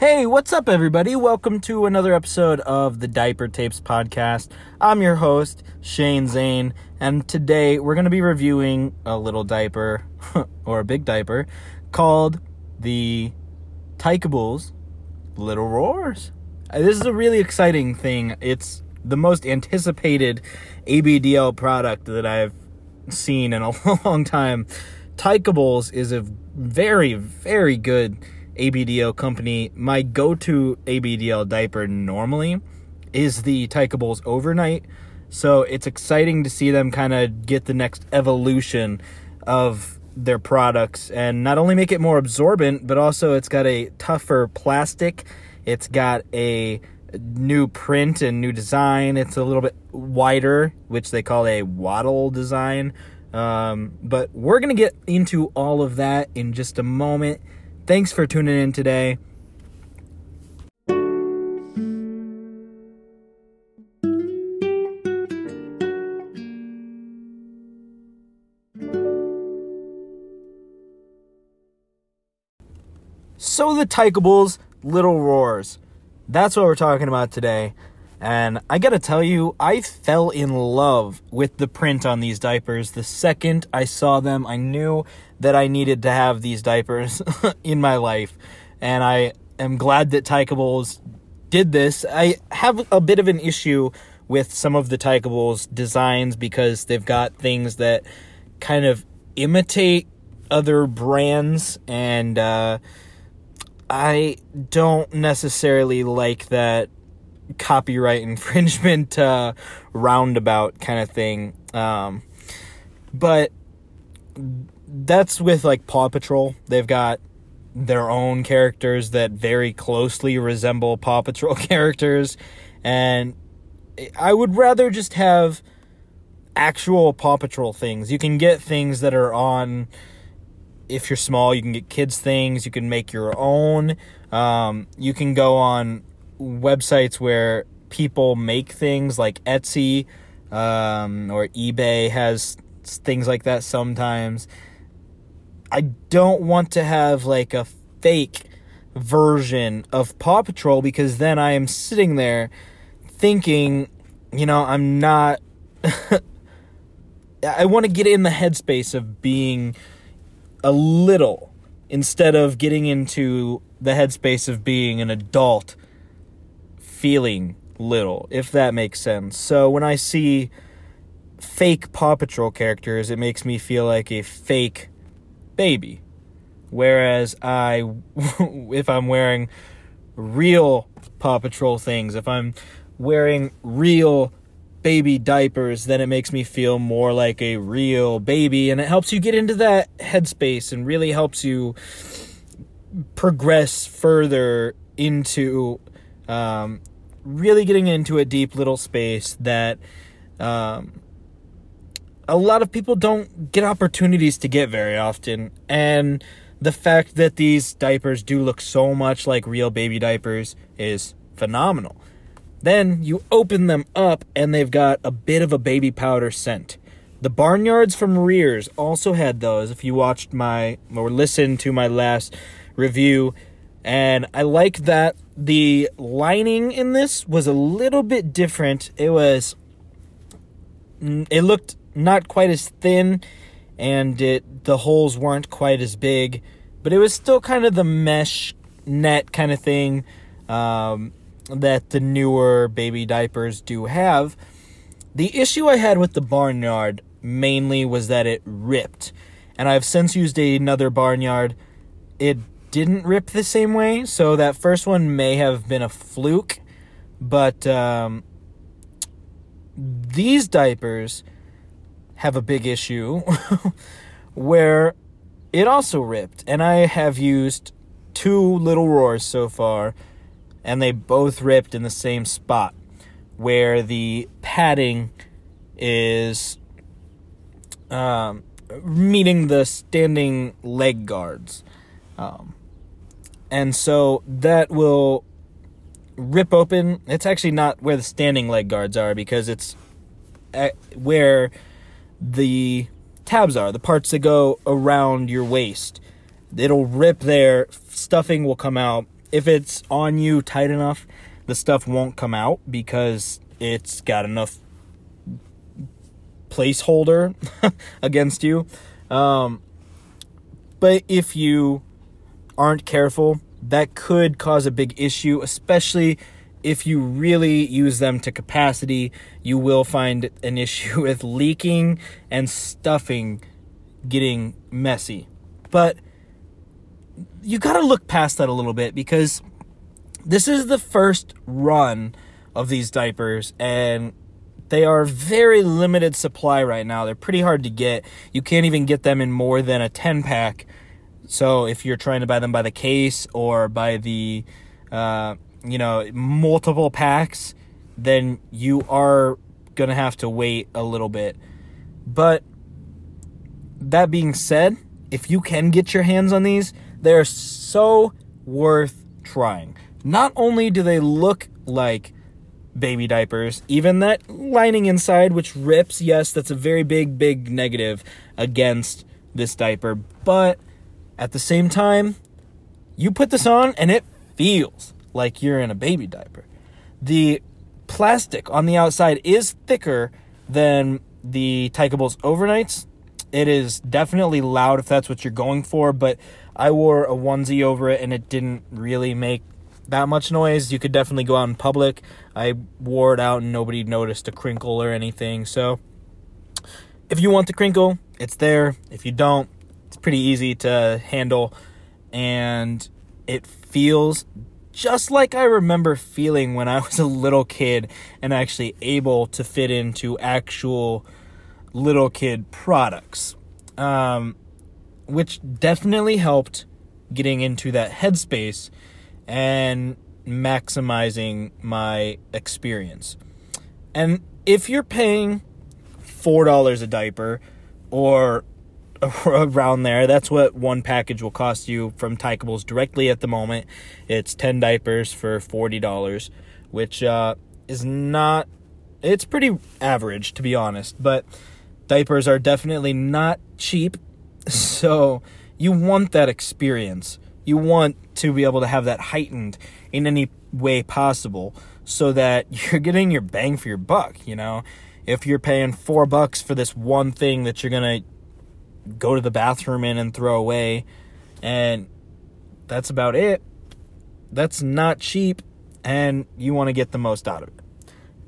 Hey, what's up, everybody? Welcome to another episode of the Diaper Tapes podcast. I'm your host, Shane Zane, and today we're going to be reviewing a little diaper, or a big diaper, called the Tykables Little Rawrs. Uh, This is a really exciting thing. It's the most anticipated ABDL product that I've seen in a long time. Tykables is a very, very good ABDL company. My go to ABDL diaper normally is the Tykables Overnight. So it's exciting to see them kind of get the next evolution of their products and not only make it more absorbent, but also it's got a tougher plastic. It's got a new print and new design. It's a little bit wider, which they call a waddle design. Um, but we're going to get into all of that in just a moment. Thanks for tuning in today. So the Tykables Little Rawrs. That's what we're talking about today. And I gotta tell you, I fell in love with the print on these diapers. The second I saw them, I knew that I needed to have these diapers in my life. And I am glad that Tykables did this. I have a bit of an issue with some of the Tykables designs because they've got things that kind of imitate other brands and uh, I don't necessarily like that copyright infringement uh, roundabout kind of thing. Um, but that's with like Paw Patrol. They've got their own characters that very closely resemble Paw Patrol characters. And I would rather just have actual Paw Patrol things. You can get things that are on if you're small, you can get kids things. You can make your own. Um, you can go on websites where people make things like Etsy um, or eBay has things like that sometimes. I don't want to have like a fake version of Paw Patrol because then I am sitting there thinking, you know, I'm not. I want to get in the headspace of being a little instead of getting into the headspace of being an adult feeling little, if that makes sense. So when I see fake Paw Patrol characters, it makes me feel like a fake baby. Whereas I, if I'm wearing real Paw Patrol things, if I'm wearing real baby diapers, then it makes me feel more like a real baby. And it helps you get into that headspace and really helps you progress further into um, really getting into a deep little space that um, a lot of people don't get opportunities to get very often. And the fact that these diapers do look so much like real baby diapers is phenomenal. Then you open them up and they've got a bit of a baby powder scent. The Barnyards from Rearz also had those if you watched my or listened to my last review. And I like that the lining in this was a little bit different. It was it looked not quite as thin and it the holes weren't quite as big, but it was still kind of the mesh net kind of thing. Um, that the newer baby diapers do have. The issue I had with the Barnyard mainly was that it ripped. And I've since used another Barnyard. It didn't rip the same way, so that first one may have been a fluke. But um, these diapers have a big issue where it also ripped. And I have used two Little Rawrs so far and they both ripped in the same spot where the padding is um, meeting the standing leg guards. Um, and so that will rip open. It's actually not where the standing leg guards are because it's where the tabs are, the parts that go around your waist. It'll rip there, stuffing will come out, if it's on you tight enough, the stuff won't come out because it's got enough placeholder against you. Um, but if you aren't careful, that could cause a big issue, especially if you really use them to capacity. You will find an issue with leaking and stuffing getting messy. But you got to look past that a little bit because this is the first run of these diapers and they are very limited supply right now. They're pretty hard to get. You can't even get them in more than a 10 pack. So if you're trying to buy them by the case or by the uh, you know, multiple packs, then you are to have to wait a little bit. But that being said, if you can get your hands on these, they're so worth trying. Not only do they look like baby diapers, even that lining inside, which rips, yes, that's a very big, big negative against this diaper, but at the same time, you put this on and it feels like you're in a baby diaper. The plastic on the outside is thicker than the Tykables overnights. It is definitely loud if that's what you're going for, but I wore a onesie over it and it didn't really make that much noise. You could definitely go out in public. I wore it out and nobody noticed a crinkle or anything. So if you want the crinkle, it's there. If you don't, it's pretty easy to handle and it feels just like I remember feeling when I was a little kid and actually able to fit into actual little kid products. Um, which definitely helped getting into that headspace and maximizing my experience. And if you're paying $4 a diaper or around there. That's what one package will cost you from Tykables directly at the moment. It's 10 diapers for $40, which uh, is not, it's pretty average to be honest, but diapers are definitely not cheap. So you want that experience. You want to be able to have that heightened in any way possible so that you're getting your bang for your buck, you know? If you're paying four bucks for this one thing that you're gonna go to the bathroom in and throw away. And that's about it. That's not cheap, and you want to get the most out of it.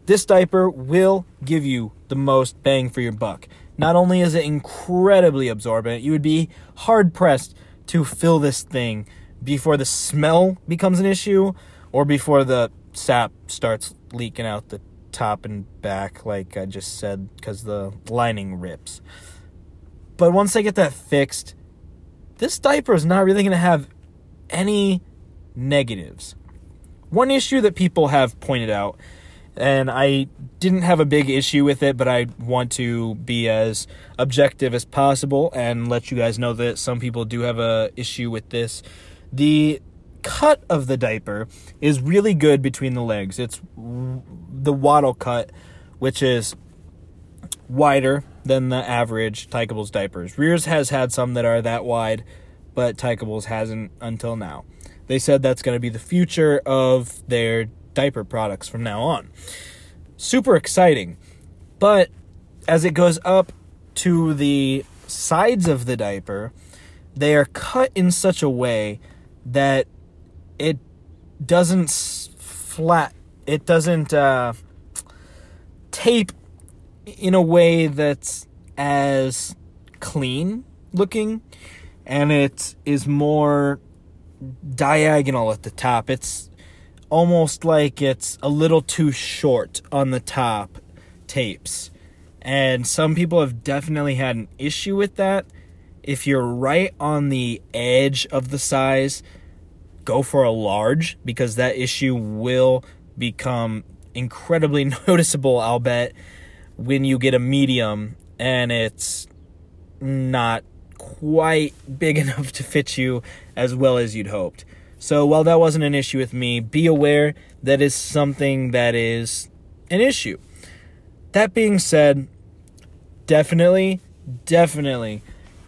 This diaper will give you the most bang for your buck. Not only is it incredibly absorbent, you would be hard pressed to fill this thing before the smell becomes an issue or before the sap starts leaking out the top and back, like I just said, because the lining rips. But once I get that fixed, this diaper is not really going to have any negatives. One issue that people have pointed out, and I didn't have a big issue with it, but I want to be as objective as possible and let you guys know that some people do have a issue with this. The cut of the diaper is really good between the legs. It's the waddle cut, which is wider than the average Tykables diapers. Rearz has had some that are that wide, but Tykables hasn't until now. They said that's going to be the future of their diaper products from now on. Super exciting. But as it goes up to the sides of the diaper, they are cut in such a way that it doesn't flat, it doesn't uh, tape in a way that's as clean looking and it is more diagonal at the top. It's almost like it's a little too short on the top tapes. And some people have definitely had an issue with that. If you're right on the edge of the size, go for a large because that issue will become incredibly noticeable, I'll bet, when you get a medium and it's not quite big enough to fit you as well as you'd hoped. So while that wasn't an issue with me, be aware that is something that is an issue. That being said, definitely, definitely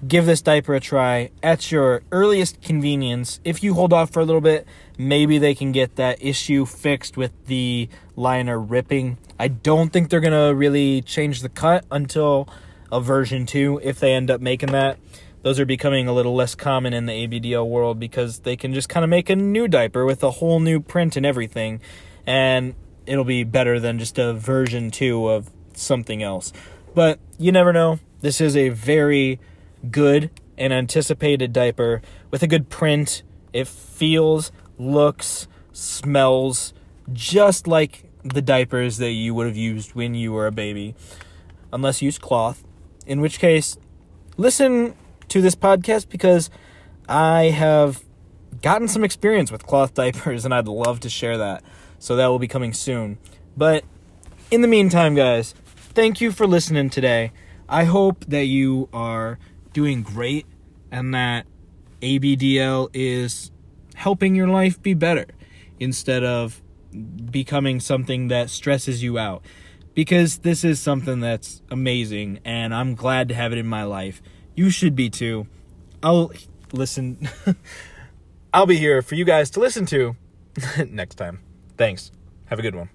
give this diaper a try at your earliest convenience. If you hold off for a little bit, maybe they can get that issue fixed with the liner ripping. I don't think they're going to really change the cut until a version 2 if they end up making that. Those are becoming a little less common in the ABDL world because they can just kind of make a new diaper with a whole new print and everything. And it'll be better than just a version 2 of something else. But you never know. This is a very good and anticipated diaper with a good print. It feels, looks, smells just like the diapers that you would have used when you were a baby, unless you use cloth. In which case, listen to this podcast because I have gotten some experience with cloth diapers and I'd love to share that. So that will be coming soon. But in the meantime, guys, thank you for listening today. I hope that you are doing great and that ABDL is helping your life be better instead of becoming something that stresses you out. Because this is something that's amazing and I'm glad to have it in my life. You should be too. I'll listen. I'll be here for you guys to listen to next time. Thanks. Have a good one.